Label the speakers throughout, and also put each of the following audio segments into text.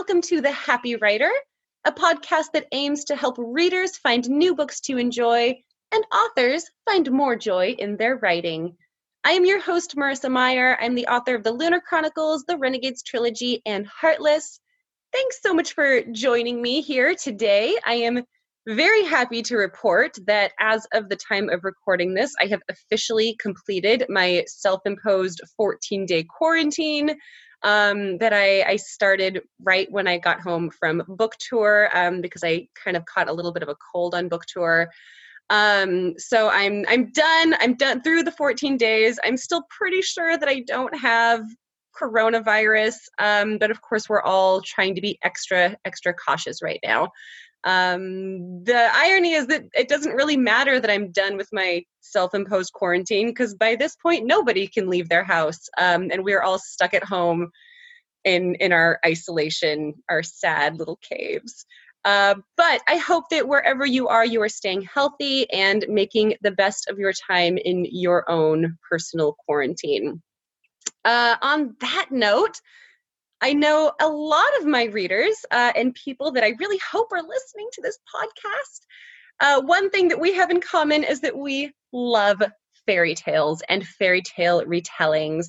Speaker 1: welcome to The Happy Writer, a podcast that aims to help readers find new books to enjoy and authors find more joy in their writing. I am your host, Marissa Meyer. I'm the author of the Lunar Chronicles, the Renegades Trilogy, and Heartless. Thanks so much for joining me here today. I am very happy to report that as of the time of recording this, I have officially completed my self imposed 14 day quarantine um, that I, I, started right when I got home from book tour um, because I kind of caught a little bit of a cold on book tour. Um, so I'm I'm done. I'm done through the 14 days. I'm still pretty sure that I don't have coronavirus, um, but of course we're all trying to be extra extra cautious right now. Um, the irony is that it doesn't really matter that I'm done with my self imposed quarantine because by this point, nobody can leave their house. Um, and we're all stuck at home in, in our isolation, our sad little caves. Uh, but I hope that wherever you are, you are staying healthy and making the best of your time in your own personal quarantine. Uh, on that note, I know a lot of my readers uh, and people that I really hope are listening to this podcast. Uh, one thing that we have in common is that we love fairy tales and fairy tale retellings,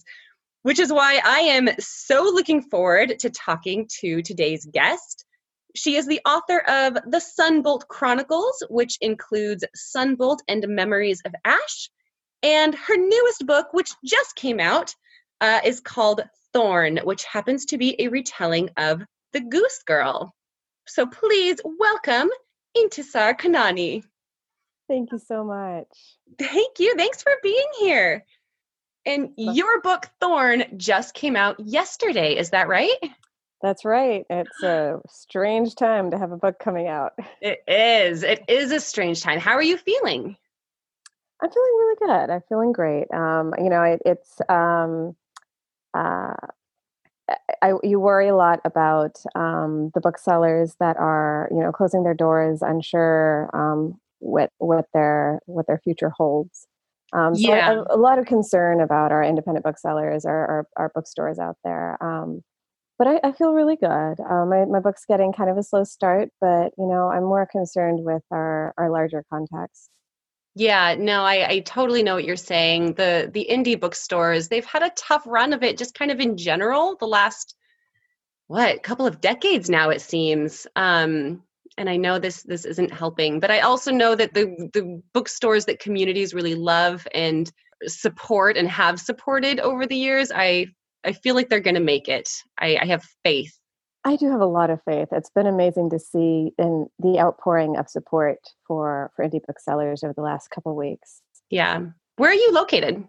Speaker 1: which is why I am so looking forward to talking to today's guest. She is the author of The Sunbolt Chronicles, which includes Sunbolt and Memories of Ash. And her newest book, which just came out, uh, is called Thorn, which happens to be a retelling of The Goose Girl. So please welcome Intisar Khanani.
Speaker 2: Thank you so much.
Speaker 1: Thank you. Thanks for being here. And your book, Thorn, just came out yesterday. Is that right?
Speaker 2: That's right. It's a strange time to have a book coming out.
Speaker 1: It is. It is a strange time. How are you feeling?
Speaker 2: I'm feeling really good. I'm feeling great. Um, you know, it, it's um, uh, I, you worry a lot about um, the booksellers that are, you know, closing their doors, unsure um, what what their what their future holds. Um, so yeah. a lot of concern about our independent booksellers, our our, our bookstores out there. Um, but I, I, feel really good. Uh, my my book's getting kind of a slow start, but you know, I'm more concerned with our our larger context.
Speaker 1: Yeah, no, I, I totally know what you're saying. The the indie bookstores, they've had a tough run of it just kind of in general the last what, couple of decades now it seems. Um and I know this this isn't helping, but I also know that the the bookstores that communities really love and support and have supported over the years, I I feel like they're to make it. I, I have faith
Speaker 2: I do have a lot of faith. It's been amazing to see in the outpouring of support for for indie booksellers over the last couple weeks.
Speaker 1: Yeah. Where are you located?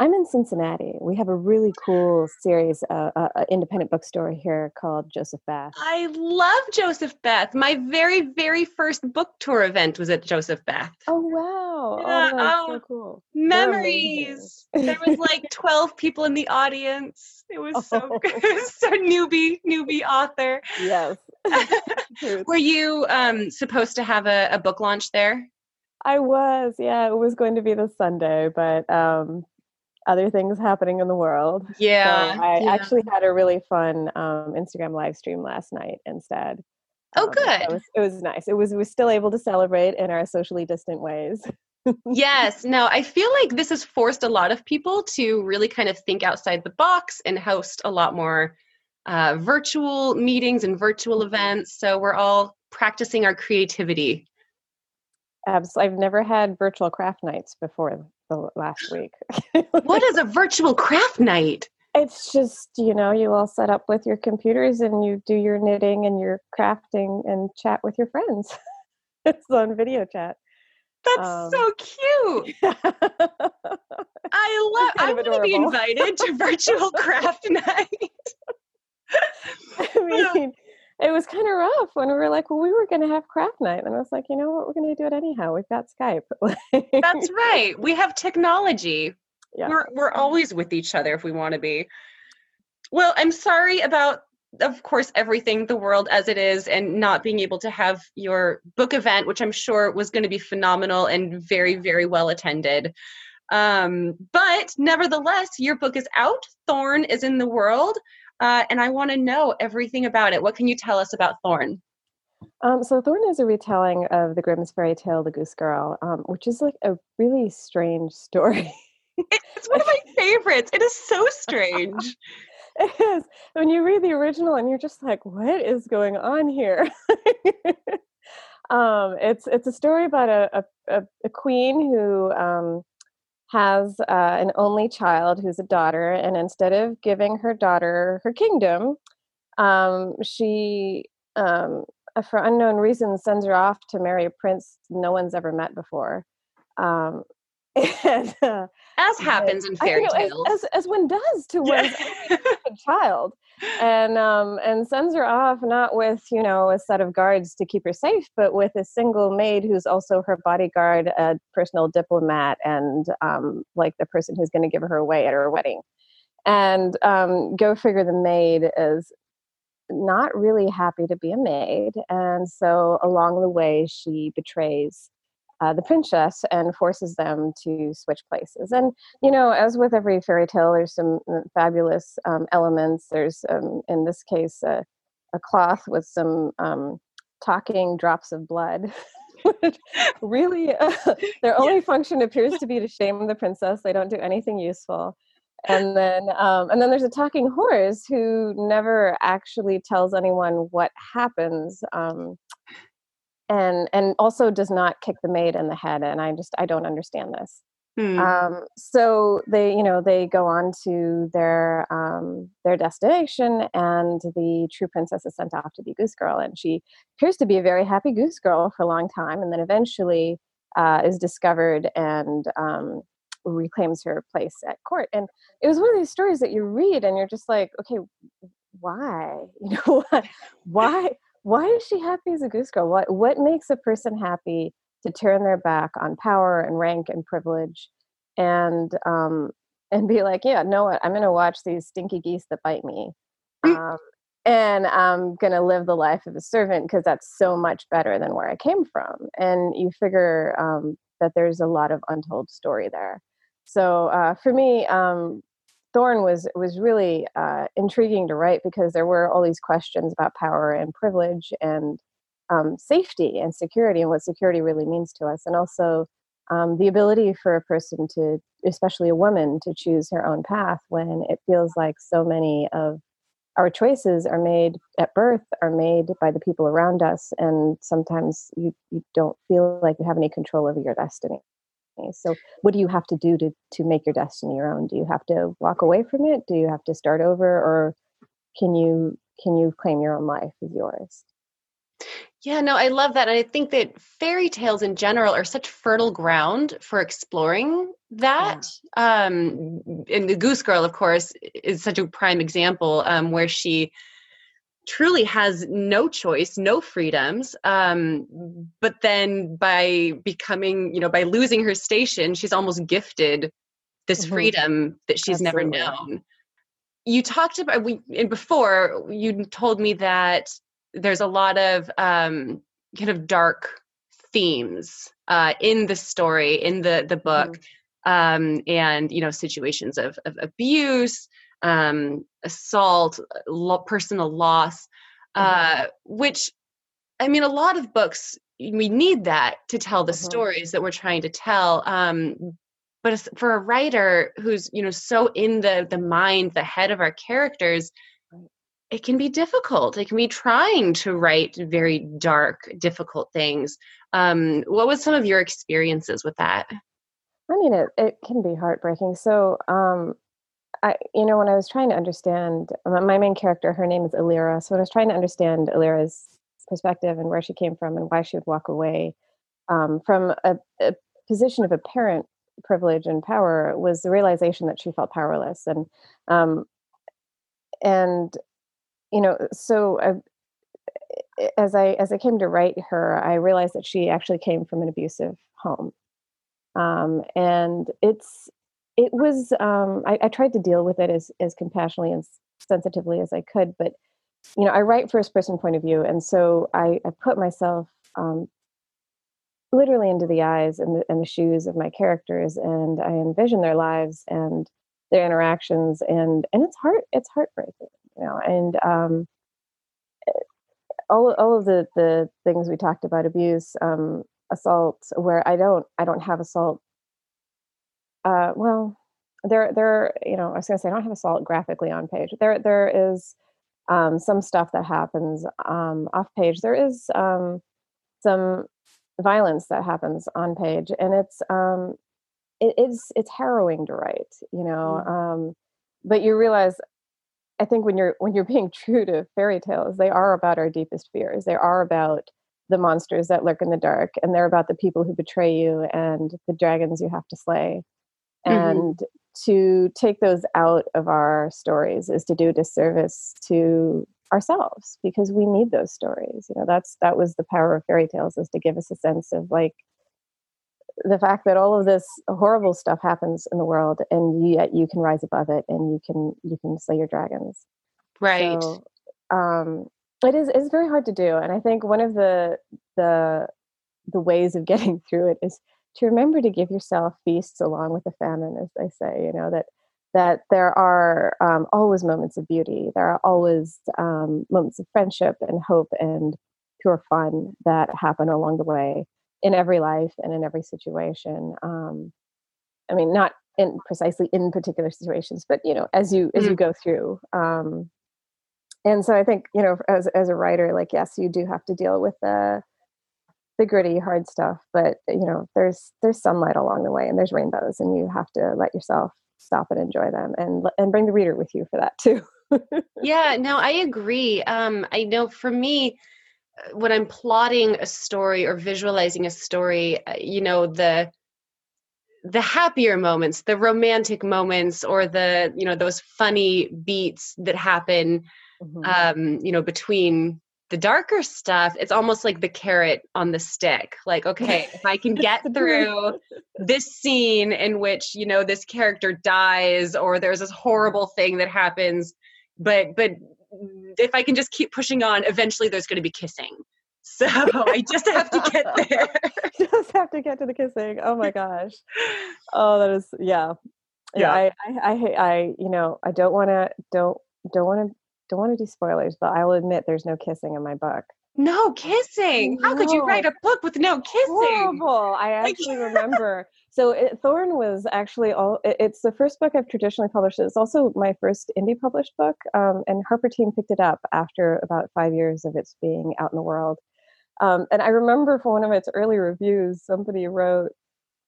Speaker 2: I'm in Cincinnati. We have a really cool series, uh, uh, uh, independent bookstore here called Joseph Beth.
Speaker 1: I love Joseph Beth. My very, very first book tour event was at Joseph Beth.
Speaker 2: Oh wow! Yeah, oh, oh so cool.
Speaker 1: Memories. There was like 12 people in the audience. It was so oh. good. so newbie, newbie author.
Speaker 2: Yes.
Speaker 1: Were you um, supposed to have a, a book launch there?
Speaker 2: I was, yeah. It was going to be this Sunday, but um, other things happening in the world.
Speaker 1: Yeah.
Speaker 2: So I
Speaker 1: yeah.
Speaker 2: actually had a really fun um, Instagram live stream last night instead.
Speaker 1: Oh, um, good.
Speaker 2: It was, it was nice. It was, we were still able to celebrate in our socially distant ways.
Speaker 1: yes. No, I feel like this has forced a lot of people to really kind of think outside the box and host a lot more uh, virtual meetings and virtual mm-hmm. events. So we're all practicing our creativity.
Speaker 2: Absolutely. I've never had virtual craft nights before the last week.
Speaker 1: what is a virtual craft night?
Speaker 2: It's just, you know, you all set up with your computers and you do your knitting and your crafting and chat with your friends. it's on video chat.
Speaker 1: That's um, so cute. I love I want to be invited to virtual craft night.
Speaker 2: I mean, it was kind of rough when we were like, well, we were going to have craft night. And I was like, you know what? We're going to do it anyhow. We've got Skype.
Speaker 1: That's right. We have technology. Yeah. We're, we're always with each other if we want to be. Well, I'm sorry about, of course, everything, the world as it is, and not being able to have your book event, which I'm sure was going to be phenomenal and very, very well attended. Um, but nevertheless, your book is out. Thorn is in the world. Uh, and I want to know everything about it. What can you tell us about Thorn?
Speaker 2: Um, so Thorn is a retelling of the Grimm's fairy tale, The Goose Girl, um, which is like a really strange story.
Speaker 1: it's one of my favorites. It is so strange.
Speaker 2: it is. When you read the original and you're just like, what is going on here? um, it's it's a story about a, a, a queen who um, has uh, an only child who's a daughter, and instead of giving her daughter her kingdom, um, she, um, uh, for unknown reasons, sends her off to marry a prince no one's ever met before. Um,
Speaker 1: and, uh, as happens in fairy know, tales,
Speaker 2: as, as, as, one does to one's child, and um, and sends her off not with you know a set of guards to keep her safe, but with a single maid who's also her bodyguard, a personal diplomat, and um, like the person who's going to give her away at her wedding. And um, go figure, the maid is not really happy to be a maid, and so along the way she betrays uh, the princess and forces them to switch places. And, you know, as with every fairy tale, there's some uh, fabulous um, elements. There's, um, in this case, a, a cloth with some um, talking drops of blood. really, uh, their only function appears to be to shame the princess. They don't do anything useful. And then, um, and then there's a talking horse who never actually tells anyone what happens um, and and also does not kick the maid in the head and i just i don't understand this hmm. um, so they you know they go on to their um, their destination and the true princess is sent off to be goose girl and she appears to be a very happy goose girl for a long time and then eventually uh, is discovered and um, reclaims her place at court and it was one of these stories that you read and you're just like okay why you know why why is she happy as a goose girl? What what makes a person happy to turn their back on power and rank and privilege, and um, and be like, yeah, know what? I'm going to watch these stinky geese that bite me, mm. um, and I'm going to live the life of a servant because that's so much better than where I came from. And you figure um, that there's a lot of untold story there. So uh, for me, um, Thorn was was really uh, intriguing to write because there were all these questions about power and privilege and um, safety and security and what security really means to us, and also um, the ability for a person to, especially a woman, to choose her own path when it feels like so many of our choices are made at birth, are made by the people around us, and sometimes you you don't feel like you have any control over your destiny. So, what do you have to do to to make your destiny your own? Do you have to walk away from it? Do you have to start over, or can you can you claim your own life as yours?
Speaker 1: Yeah, no, I love that. And I think that fairy tales in general are such fertile ground for exploring that. Yeah. Um, and the Goose Girl, of course, is such a prime example um, where she truly has no choice, no freedoms. Um, but then by becoming, you know, by losing her station, she's almost gifted this mm-hmm. freedom that she's Absolutely. never known. You talked about we and before you told me that there's a lot of um, kind of dark themes uh, in the story in the the book, mm-hmm. um, and you know situations of, of abuse, um, assault, lo- personal loss. Uh, which, I mean, a lot of books, we need that to tell the mm-hmm. stories that we're trying to tell. Um, but for a writer who's, you know, so in the the mind, the head of our characters, it can be difficult. It can be trying to write very dark, difficult things. Um, what was some of your experiences with that?
Speaker 2: I mean, it, it can be heartbreaking. So, um, I, you know, when I was trying to understand my main character, her name is Alyrra. So when I was trying to understand Alyrra's perspective and where she came from and why she would walk away um, from a, a, position of apparent privilege and power was the realization that she felt powerless and um, and you know so I, as I as I came to write her, I realized that she actually came from an abusive home, um, and it's it was um, I, I, tried to deal with it as as compassionately and sensitively as I could, but you know I write first person point of view, and so I, I put myself um, literally into the eyes and the, and the shoes of my characters, and I envision their lives and their interactions, and and it's heart it's heartbreaking. you know, and um, all all of the the things we talked about abuse, um, assault, where I don't I don't have assault. Uh, well, there there you know I was gonna say I don't have assault graphically on page. There there is um, some stuff that happens um, off page. There is um, some violence that happens on page, and it's um, it, it's it's harrowing to write. You know, mm-hmm. um, but you realize I think when you're when you're being true to fairy tales, they are about our deepest fears. They are about the monsters that lurk in the dark, and they're about the people who betray you and the dragons you have to slay. Mm-hmm. And to take those out of our stories is to do a disservice to ourselves because we need those stories. You know, that's that was the power of fairy tales is to give us a sense of like the fact that all of this horrible stuff happens in the world and yet you can rise above it and you can you can slay your dragons
Speaker 1: right so,
Speaker 2: um it is it's very hard to do and i think one of the the the ways of getting through it is to remember to give yourself feasts along with the famine as they say you know that that there are um, always moments of beauty there are always um, moments of friendship and hope and pure fun that happen along the way in every life and in every situation um, i mean not in precisely in particular situations but you know as you as mm. you go through um, and so i think you know as as a writer like yes you do have to deal with the the gritty hard stuff but you know there's there's sunlight along the way and there's rainbows and you have to let yourself stop and enjoy them and and bring the reader with you for that too
Speaker 1: yeah no i agree um i know for me when I'm plotting a story or visualizing a story, uh, you know, the the happier moments, the romantic moments, or the you know those funny beats that happen, mm-hmm. um, you know, between the darker stuff. It's almost like the carrot on the stick. Like, okay, if I can get through this scene in which you know this character dies, or there's this horrible thing that happens, but but if I can just keep pushing on, eventually there's going to be kissing. So I just have to get there.
Speaker 2: just have to get to the kissing. Oh my gosh. Oh, that is yeah. Yeah. I, I, I, I you know, I don't want to, don't, don't want to, don't want to do spoilers, but I will admit there's no kissing in my book.
Speaker 1: No kissing. How could you write a book with no kissing?
Speaker 2: Horrible. I actually remember. So it, Thorn was actually all. It, it's the first book I've traditionally published. It's also my first indie published book, um, and HarperTeen picked it up after about five years of its being out in the world. Um, and I remember for one of its early reviews, somebody wrote,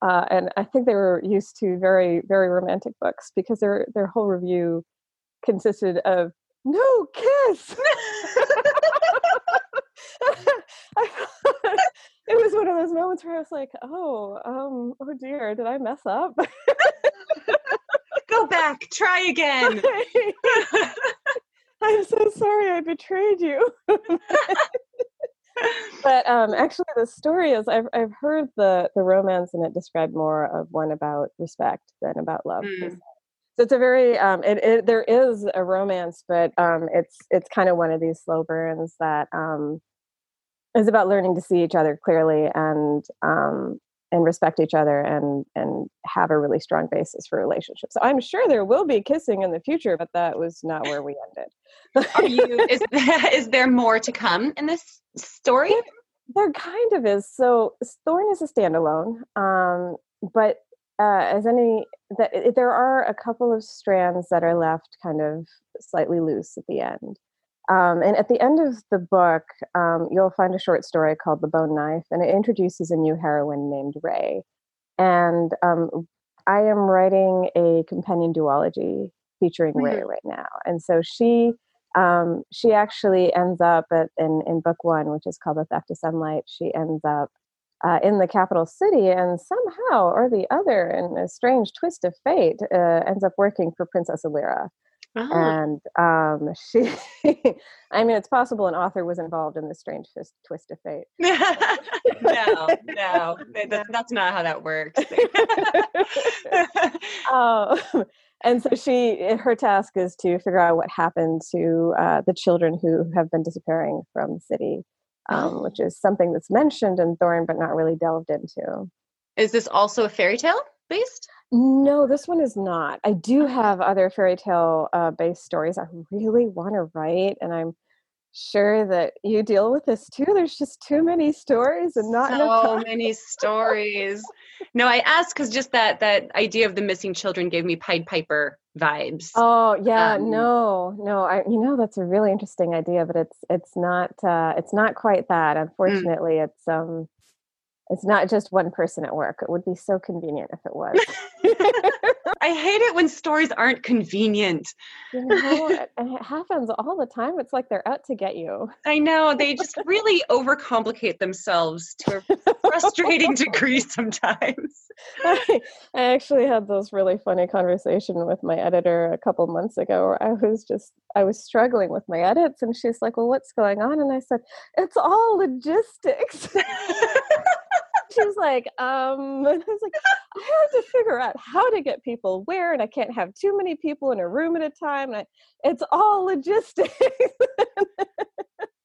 Speaker 2: uh, and I think they were used to very, very romantic books because their their whole review consisted of no kiss. it was one of those moments where I was like, "Oh, um, oh dear, did I mess up?"
Speaker 1: Go back, try again.
Speaker 2: I'm so sorry I betrayed you. but um, actually, the story is I've I've heard the the romance and it described more of one about respect than about love. Mm. So it's a very um, it, it there is a romance, but um, it's it's kind of one of these slow burns that um, is about learning to see each other clearly and um, and respect each other and and have a really strong basis for relationships. So I'm sure there will be kissing in the future, but that was not where we ended.
Speaker 1: Are you is is there more to come in this story? There,
Speaker 2: there kind of is. So Thorn is a standalone, um, but uh, as any that there are a couple of strands that are left kind of slightly loose at the end. Um, and at the end of the book, um, you'll find a short story called The Bone Knife, and it introduces a new heroine named Rae. And um, I am writing a companion duology featuring mm-hmm. Rae right now. And so she um, she actually ends up at, in, in book one, which is called The Theft of Sunlight, she ends up uh, in the capital city and somehow or the other, in a strange twist of fate, uh, ends up working for Princess Alyrra. Uh-huh. And um, she, I mean, it's possible an author was involved in this strange twist, twist of fate.
Speaker 1: no, no, that's, that's not how that works.
Speaker 2: uh, and so she, her task is to figure out what happened to uh, the children who have been disappearing from the city, um, oh. which is something that's mentioned in Thorn but not really delved into.
Speaker 1: Is this also a fairy tale based?
Speaker 2: No, this one is not. I do have other fairy tale uh, based stories I really want to write, and I'm sure that you deal with this too. There's just too many stories and not
Speaker 1: so many stories. No, I asked because just that that idea of the missing children gave me Pied Piper vibes.
Speaker 2: Oh yeah, um, no, no. I you know that's a really interesting idea, but it's it's not uh, it's not quite that. Mm. Unfortunately, mm. it's um it's not just one person at work. It would be so convenient if it was.
Speaker 1: I hate it when stories aren't convenient.
Speaker 2: You know, it, happens all the time. It's like they're out to get you.
Speaker 1: I know. They just really overcomplicate themselves to a frustrating degree sometimes.
Speaker 2: I, I actually had this really funny conversation with my editor a couple months ago where I was just, I was struggling with my edits and she's like, well, what's going on? And I said, it's all logistics she was like, um, I was like, I have to figure out how to get people where, and I can't have too many people in a room at a time. And I, it's all logistics.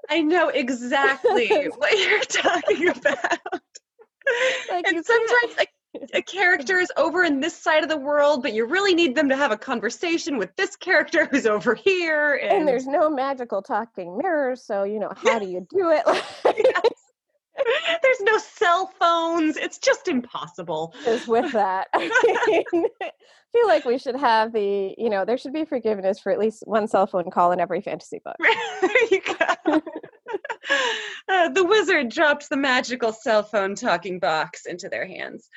Speaker 1: I know exactly what you're talking about. Like and sometimes like a character is over in this side of the world, but you really need them to have a conversation with this character who's over here.
Speaker 2: And, and there's no magical talking mirrors, so you know how do you do it?
Speaker 1: There's no cell phones. It's just impossible.
Speaker 2: Is with that. I feel like we should have the, you know, there should be forgiveness for at least one cell phone call in every fantasy book. there you go.
Speaker 1: Uh, the wizard drops the magical cell phone talking box into their hands.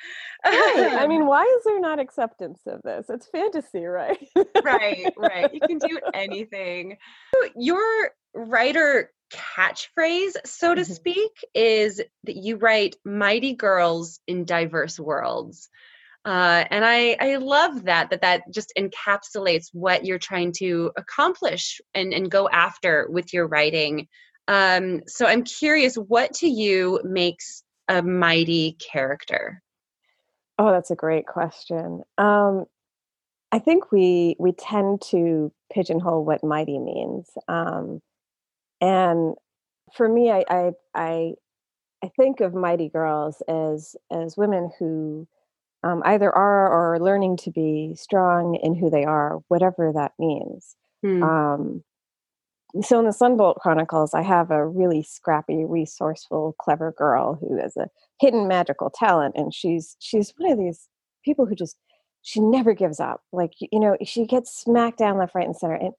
Speaker 2: Right. I mean, why is there not acceptance of this? It's fantasy, right?
Speaker 1: right, right. You can do anything. Your writer catchphrase, so to mm-hmm. speak, is that you write mighty girls in diverse worlds. Uh, and I, I love that, that that just encapsulates what you're trying to accomplish and, and go after with your writing. Um, so I'm curious, what to you makes a mighty character?
Speaker 2: Oh, that's a great question. Um, I think we we tend to pigeonhole what mighty means. Um, and for me i i i, I think of mighty girls as as women who um, either are or are learning to be strong in who they are whatever that means hmm. um, so in the sunbolt chronicles i have a really scrappy resourceful clever girl who has a hidden magical talent and she's she's one of these people who just she never gives up like you know she gets smacked down left right and center and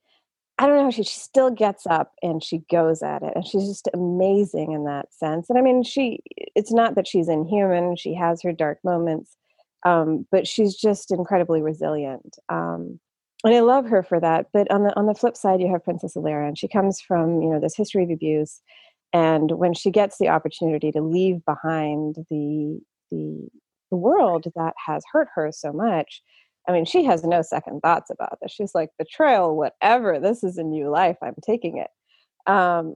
Speaker 2: I don't know, she, she still gets up and she goes at it. And she's just amazing in that sense. And I mean, she, it's not that she's inhuman, she has her dark moments, um, but she's just incredibly resilient. Um, and I love her for that. But on the on the flip side, you have Princess Alyrra, and she comes from you know this history of abuse. And when she gets the opportunity to leave behind the the, the world that has hurt her so much, I mean, she has no second thoughts about this. She's like, betrayal, whatever. This is a new life. I'm taking it. Um,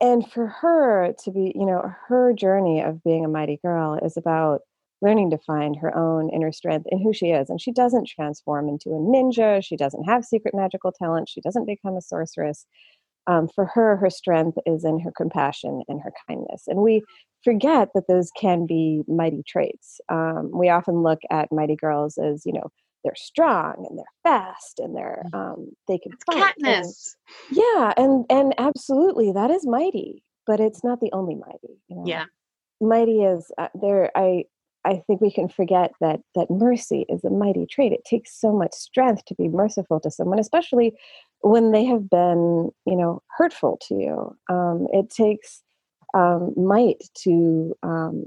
Speaker 2: and for her to be, you know, her journey of being a mighty girl is about learning to find her own inner strength in who she is. And she doesn't transform into a ninja. She doesn't have secret magical talent. She doesn't become a sorceress. Um, for her, her strength is in her compassion and her kindness. And we forget that those can be mighty traits. Um, we often look at mighty girls as, you know, they're strong and they're fast and they're mm. um, they can
Speaker 1: it's fight. Katniss.
Speaker 2: And, yeah, and and absolutely that is mighty, but it's not the only mighty.
Speaker 1: You know? Yeah,
Speaker 2: mighty is uh, there. I I think we can forget that that mercy is a mighty trait. It takes so much strength to be merciful to someone, especially when they have been, you know, hurtful to you. Um, it takes um, might to um,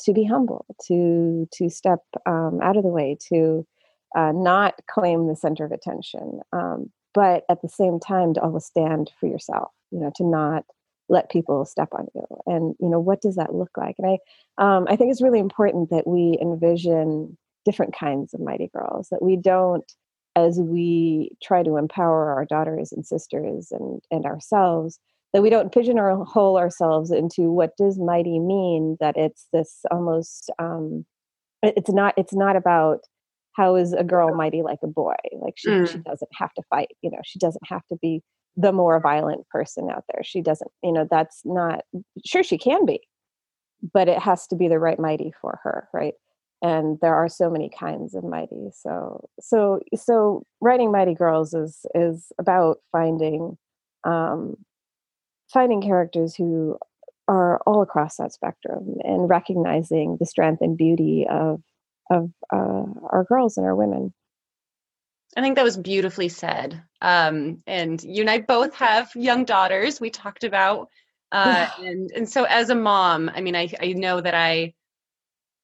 Speaker 2: to be humble, to to step um, out of the way, to uh, not claim the center of attention, um, but at the same time to always stand for yourself. You know, to not let people step on you, and you know what does that look like? And I um, I think it's really important that we envision different kinds of mighty girls. That we don't as we try to empower our daughters and sisters and, and ourselves that we don't pigeonhole ourselves into what does mighty mean that it's this almost um it's not it's not about how is a girl mighty like a boy? Like she, mm. she doesn't have to fight you know she doesn't have to be the more violent person out there. She doesn't you know that's not sure she can be but it has to be the right mighty for her right and there are so many kinds of mighty so so so writing mighty girls is is about finding um finding characters who are all across that spectrum and recognizing the strength and beauty of of uh, our girls and our women
Speaker 1: I think that was beautifully said. Um, and you and I both have young daughters. We talked about, uh, and and so as a mom, I mean, I I know that I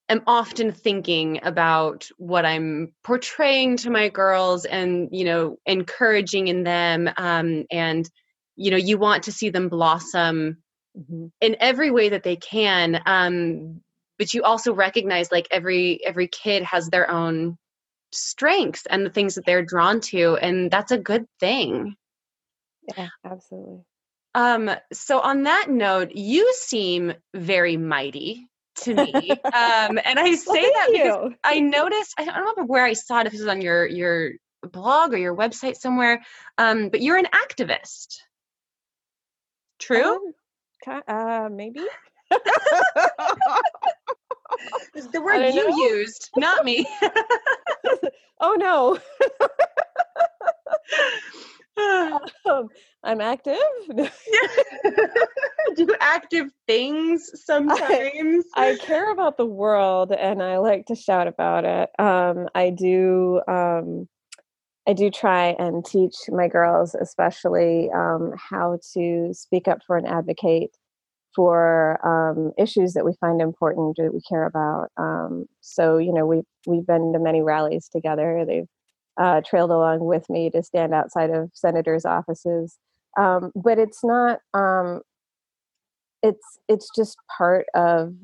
Speaker 1: am often thinking about what I'm portraying to my girls, and you know, encouraging in them, um, and you know, you want to see them blossom mm-hmm. in every way that they can. Um, but you also recognize like every every kid has their own strengths and the things that they're drawn to and that's a good thing
Speaker 2: yeah absolutely
Speaker 1: um so on that note you seem very mighty to me um and i say well, that because you. i noticed i don't remember where i saw it if it was on your your blog or your website somewhere um but you're an activist true
Speaker 2: um, uh maybe
Speaker 1: the word you know. used, not me.
Speaker 2: oh no. um, I'm active.
Speaker 1: Do active things sometimes.
Speaker 2: I, I, care about the world and I like to shout about it. Um, I do. Um, I do try and teach my girls, especially um, how to speak up for and advocate for um, issues that we find important that we care about. Um, so you know we've we've been to many rallies together. They've uh, trailed along with me to stand outside of senators' offices. Um, but it's not. Um, it's it's just part of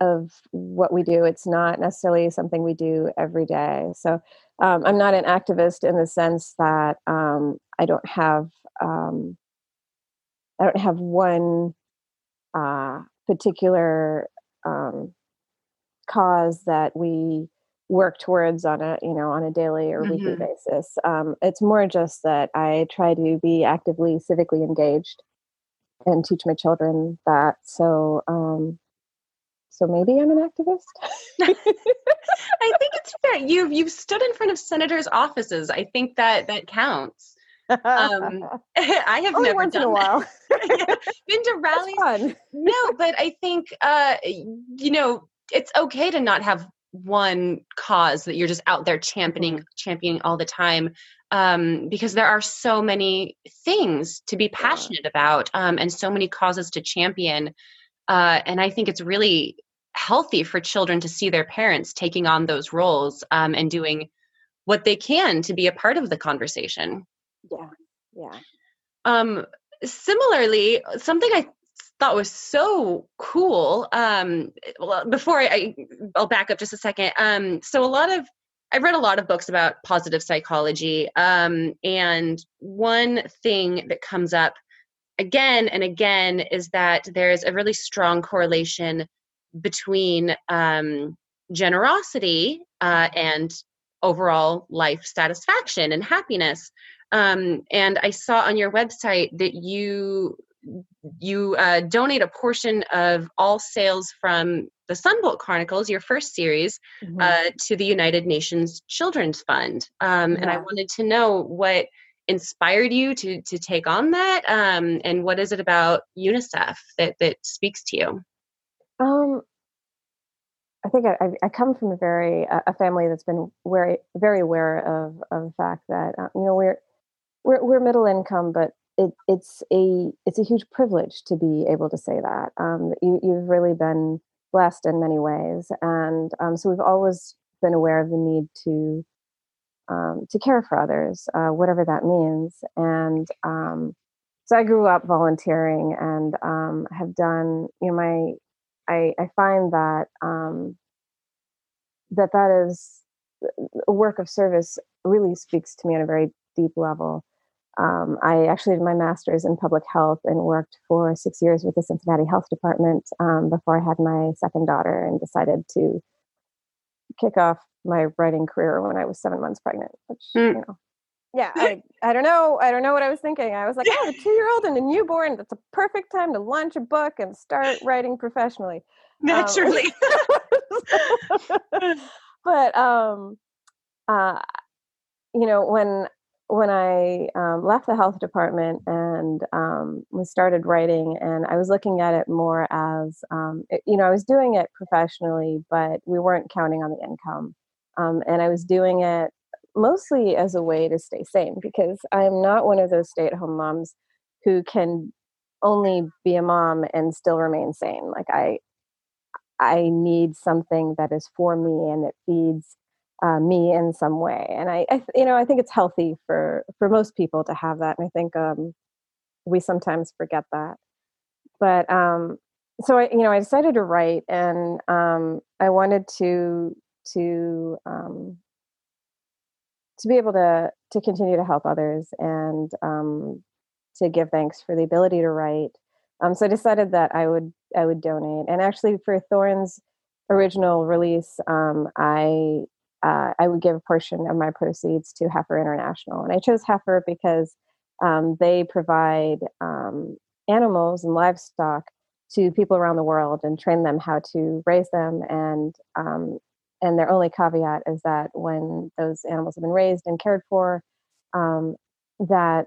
Speaker 2: of what we do. It's not necessarily something we do every day. So um, I'm not an activist in the sense that um, I don't have I don't have one uh, particular um, cause that we work towards on a you know on a daily or mm-hmm. weekly basis um, it's more just that i try to be actively civically engaged and teach my children that so um, so maybe i'm an activist?
Speaker 1: I think it's fair. You've you've stood in front of senators offices. I think that that counts. Um, I have
Speaker 2: Only
Speaker 1: never
Speaker 2: once
Speaker 1: done
Speaker 2: in a while.
Speaker 1: Been to rallies. no, but I think uh, you know it's okay to not have one cause that you're just out there championing mm-hmm. championing all the time um, because there are so many things to be passionate yeah. about um, and so many causes to champion uh, and i think it's really healthy for children to see their parents taking on those roles um, and doing what they can to be a part of the conversation
Speaker 2: yeah. Yeah.
Speaker 1: Um, similarly, something I thought was so cool. Um, well, before I, I, I'll back up just a second. Um, so a lot of I've read a lot of books about positive psychology, um, and one thing that comes up again and again is that there's a really strong correlation between um, generosity uh, and overall life satisfaction and happiness. Um, and I saw on your website that you you uh, donate a portion of all sales from the Sunbolt Chronicles, your first series, mm-hmm. uh, to the United Nations Children's Fund. Um, yeah. And I wanted to know what inspired you to to take on that, um, and what is it about UNICEF that that speaks to you?
Speaker 2: Um, I think I, I, come from a very a family that's been very very aware of of the fact that uh, you know we're we're we're middle income, but it, it's a it's a huge privilege to be able to say that. Um, you you've really been blessed in many ways, and um, so we've always been aware of the need to um, to care for others, uh, whatever that means. And um, so I grew up volunteering and um, have done you know my I I find that um, that that is a work of service really speaks to me on a very deep level um, I actually did my master's in public health and worked for six years with the Cincinnati Health Department um, before I had my second daughter and decided to kick off my writing career when I was seven months pregnant, which, mm. you know, yeah, I, I don't know. I don't know what I was thinking. I was like, oh, a two year old and a newborn. That's a perfect time to launch a book and start writing professionally.
Speaker 1: Naturally. Um,
Speaker 2: but um, uh, you know, when when I um, left the health department and um, started writing, and I was looking at it more as, um, it, you know, I was doing it professionally, but we weren't counting on the income. Um, and I was doing it mostly as a way to stay sane because I'm not one of those stay at home moms who can only be a mom and still remain sane. Like, I, I need something that is for me and that feeds uh, me in some way. And I, I, you know, I think it's healthy for for most people to have that. And I think um, we sometimes forget that. But um, so I, you know, I decided to write, and um, I wanted to to um, to be able to to continue to help others and um, to give thanks for the ability to write. Um, so I decided that I would I would donate. And actually, for Thorn's original release, I uh, I would give a portion of my proceeds to Heifer International. And I chose Heifer because um, they provide um, animals and livestock to people around the world and train them how to raise them. And um, and their only caveat is that when those animals have been raised and cared for, um, that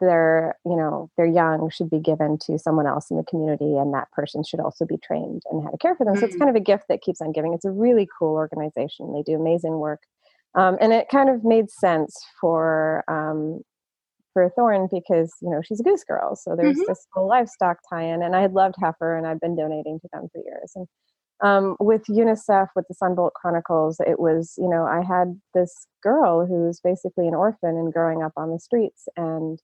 Speaker 2: their you know their young should be given to someone else in the community and that person should also be trained and how to care for them so it's mm. kind of a gift that keeps on giving it's a really cool organization they do amazing work um, and it kind of made sense for um, for Thorn because you know she's a goose girl so there's mm-hmm. this whole livestock tie-in and I had loved heifer and I've been donating to them for years and um, with UNICEF, with the Sunbolt Chronicles, it was, you know, I had this girl who's basically an orphan and growing up on the streets. And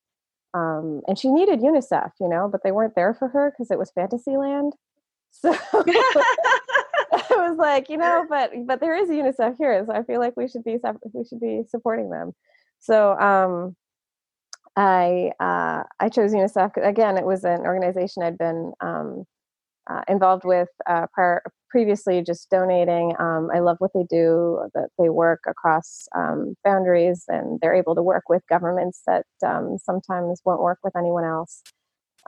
Speaker 2: um, and she needed UNICEF, you know, but they weren't there for her because it was Fantasyland. So I was like, you know, but but there is UNICEF here, so I feel like we should be we should be supporting them. So um, I uh, I chose UNICEF again. It was an organization I'd been um, uh, involved with uh, prior, previously just donating. Um, I love what they do, that they work across um, boundaries and they're able to work with governments that um, sometimes won't work with anyone else.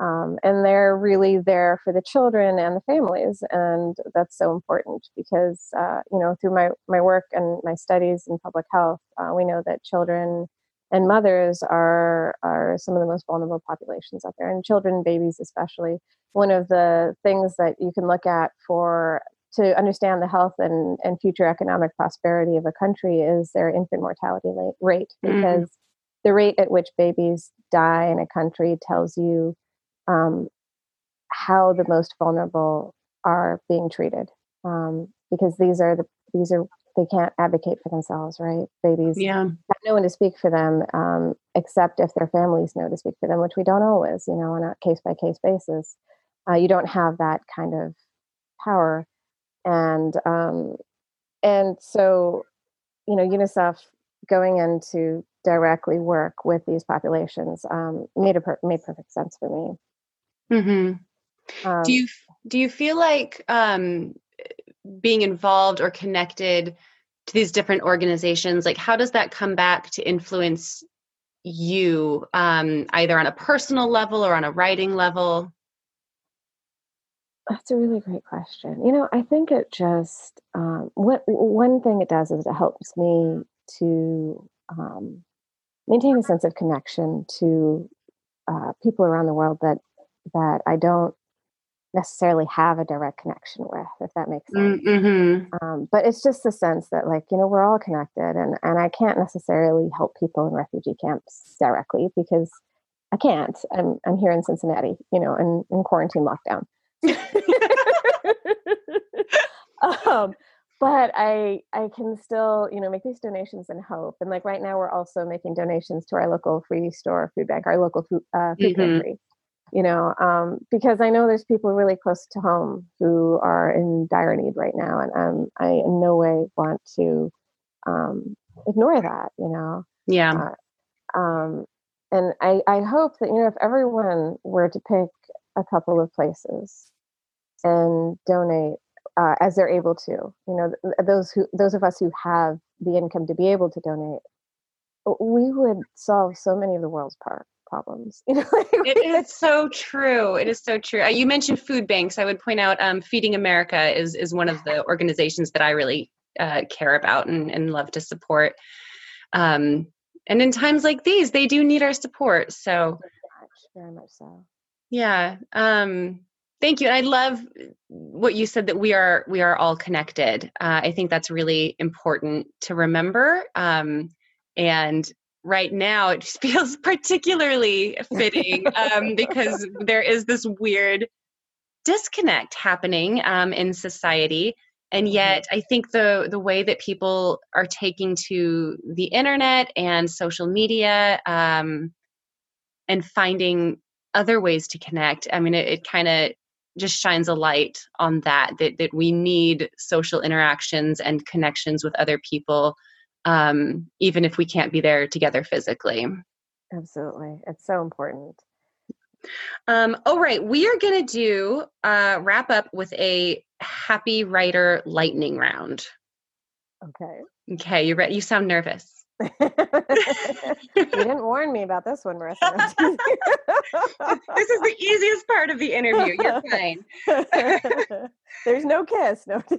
Speaker 2: Um, and they're really there for the children and the families. And that's so important because, uh, you know, through my, my work and my studies in public health, uh, we know that children and mothers are are some of the most vulnerable populations out there and children babies especially one of the things that you can look at for to understand the health and, and future economic prosperity of a country is their infant mortality rate mm-hmm. because mm. the rate at which babies die in a country tells you um, how the most vulnerable are being treated um, because these are the these are they can't advocate for themselves right? Babies
Speaker 1: yeah. have
Speaker 2: no one to speak for them um, except if their families know to speak for them which we don't always you know on a case by case basis. Uh, you don't have that kind of power. And um, and so you know unicef going in to directly work with these populations um, made a per- made perfect sense for
Speaker 1: me. Mm-hmm. um, do you do you feel like um, being involved or connected to these different organizations like how does that come back to influence you um, either on a personal level or on a writing level
Speaker 2: that's a really great question. You know, I think it just um, what one thing it does is it helps me to um, maintain a sense of connection to uh, people around the world that that I don't necessarily have a direct connection with, if that makes sense. Mm-hmm. Um, but it's just the sense that, like, you know, we're all connected, and and I can't necessarily help people in refugee camps directly because I can't. I'm I'm here in Cincinnati, you know, in, in quarantine lockdown. um, but I I can still you know make these donations and hope. And like right now, we're also making donations to our local free store food bank, our local food uh, food mm-hmm. pantry. You know, um, because I know there's people really close to home who are in dire need right now, and um, I in no way want to um, ignore that. You know,
Speaker 1: yeah.
Speaker 2: Uh, um, and I I hope that you know if everyone were to pick a couple of places and donate uh, as they're able to. You know, those who those of us who have the income to be able to donate, we would solve so many of the world's par- problems. You know,
Speaker 1: it is so true. It is so true. Uh, you mentioned food banks. I would point out um, Feeding America is is one of the organizations that I really uh, care about and, and love to support. Um, and in times like these, they do need our support. So
Speaker 2: very much so.
Speaker 1: Yeah. Um, thank you. And I love what you said that we are we are all connected. Uh, I think that's really important to remember. Um, and right now, it just feels particularly fitting um, because there is this weird disconnect happening um, in society and mm-hmm. yet i think the the way that people are taking to the internet and social media um, and finding other ways to connect i mean it, it kind of just shines a light on that, that that we need social interactions and connections with other people um, even if we can't be there together physically.
Speaker 2: Absolutely. It's so important.
Speaker 1: Um, all right we are going to do uh, wrap up with a happy writer lightning round.
Speaker 2: Okay.
Speaker 1: Okay you're ready you sound nervous
Speaker 2: you didn't warn me about this one, Marissa.
Speaker 1: this is the easiest part of the interview. You're fine.
Speaker 2: There's no kiss. No.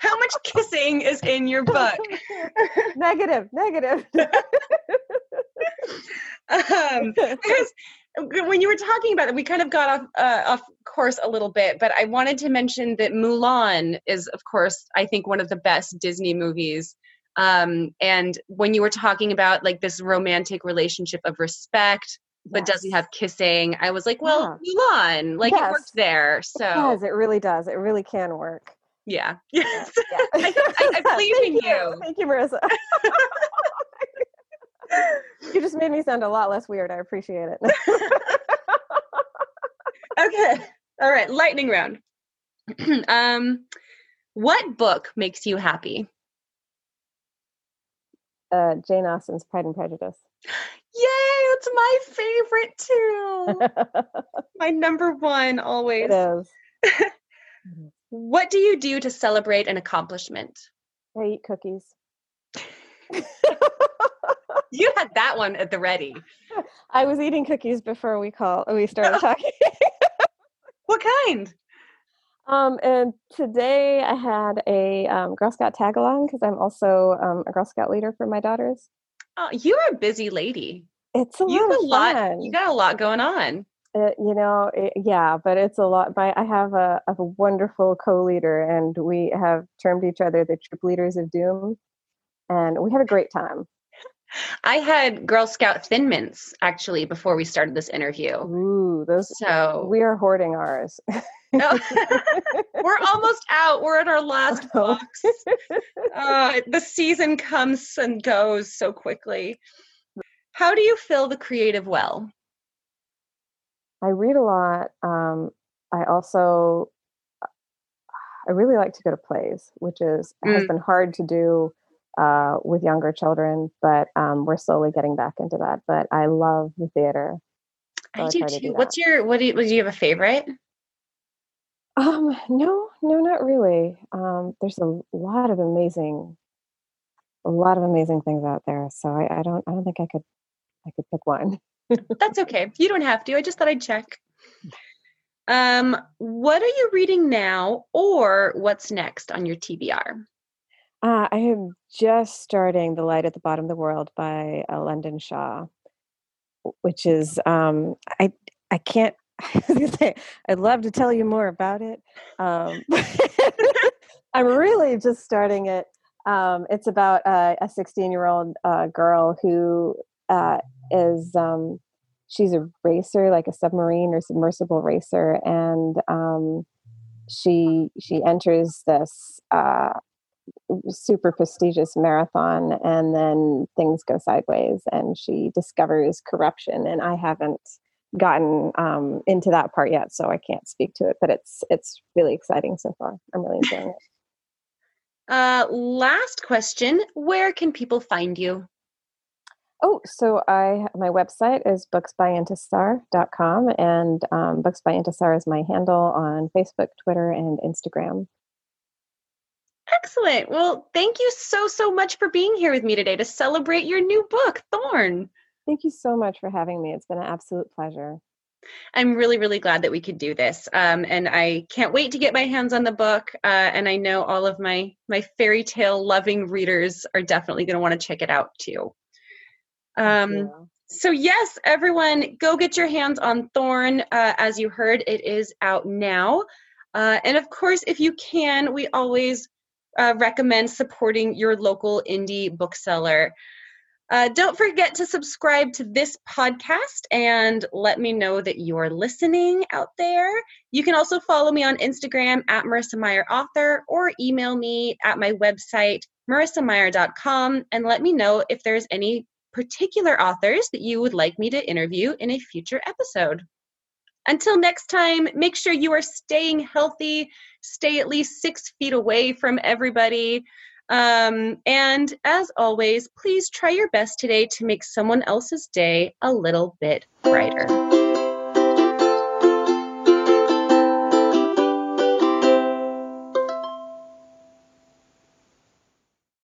Speaker 1: How much kissing is in your book?
Speaker 2: negative. Negative.
Speaker 1: um, when you were talking about it, we kind of got off uh, off course a little bit, but I wanted to mention that Mulan is, of course, I think one of the best Disney movies um, and when you were talking about like this romantic relationship of respect but yes. doesn't have kissing? I was like well yeah. mulan like yes. it worked there so
Speaker 2: it does. It really does. It really can work.
Speaker 1: Yeah. Yes. Yeah. I, I, I, believe in you.
Speaker 2: you. Thank you marissa. You just made me sound a lot less weird. I appreciate it.
Speaker 1: Okay. All right. Lightning round. Um what book makes you happy
Speaker 2: uh, Jane Austen's Pride and Prejudice.
Speaker 1: Yay! It's my favorite too. my number one always.
Speaker 2: It is.
Speaker 1: what do you do to celebrate an accomplishment?
Speaker 2: I eat cookies.
Speaker 1: you had that one at the ready.
Speaker 2: I was eating cookies before we call we started talking.
Speaker 1: what kind?
Speaker 2: Um, and today I had a um, Girl Scout tag along because I'm also um, a Girl Scout leader for my daughters.
Speaker 1: Oh, you're a busy lady.
Speaker 2: It's a you lot a lot.
Speaker 1: You got a lot going on.
Speaker 2: It, you know, it, yeah, but it's a lot. My, I have a, a wonderful co-leader, and we have termed each other the troop leaders of doom, and we have a great time.
Speaker 1: I had Girl Scout Thin Mints actually before we started this interview.
Speaker 2: Ooh, those. So we are hoarding ours.
Speaker 1: no, we're almost out. We're at our last oh. box. Uh, the season comes and goes so quickly. How do you fill the creative well?
Speaker 2: I read a lot. Um, I also, I really like to go to plays, which is mm. has been hard to do uh, with younger children, but um, we're slowly getting back into that. But I love the theater.
Speaker 1: So I, I do too. Do What's your what do you, do you have a favorite?
Speaker 2: Um, no, no, not really. Um, there's a lot of amazing, a lot of amazing things out there. So I, I don't, I don't think I could, I could pick one.
Speaker 1: That's okay. You don't have to. I just thought I'd check. Um, what are you reading now, or what's next on your TBR?
Speaker 2: Uh, I am just starting "The Light at the Bottom of the World" by uh, London Shah, which is um, I I can't I'd love to tell you more about it. Um, I'm really just starting it. Um, it's about uh, a 16 year old uh, girl who uh, is um, she's a racer, like a submarine or submersible racer, and um, she she enters this uh, super prestigious marathon, and then things go sideways, and she discovers corruption. And I haven't gotten um, into that part yet, so I can't speak to it. But it's it's really exciting so far. I'm really enjoying it.
Speaker 1: Uh, last question: Where can people find you?
Speaker 2: Oh, so I my website is booksbyintisar.com and um, Books by Intisar is my handle on Facebook, Twitter, and Instagram.
Speaker 1: Excellent. Well, thank you so so much for being here with me today to celebrate your new book, Thorn.
Speaker 2: Thank you so much for having me. It's been an absolute pleasure.
Speaker 1: I'm really, really glad that we could do this, um, and I can't wait to get my hands on the book. Uh, and I know all of my my fairy tale loving readers are definitely going to want to check it out too. Um, so yes, everyone, go get your hands on Thorn. Uh, as you heard, it is out now, uh, and of course, if you can, we always uh, recommend supporting your local indie bookseller. Uh, don't forget to subscribe to this podcast and let me know that you're listening out there. You can also follow me on Instagram at Marissa Meyer Author or email me at my website, marissameyer.com, and let me know if there's any particular authors that you would like me to interview in a future episode. Until next time, make sure you are staying healthy, stay at least six feet away from everybody. Um, and as always, please try your best today to make someone else's day a little bit brighter.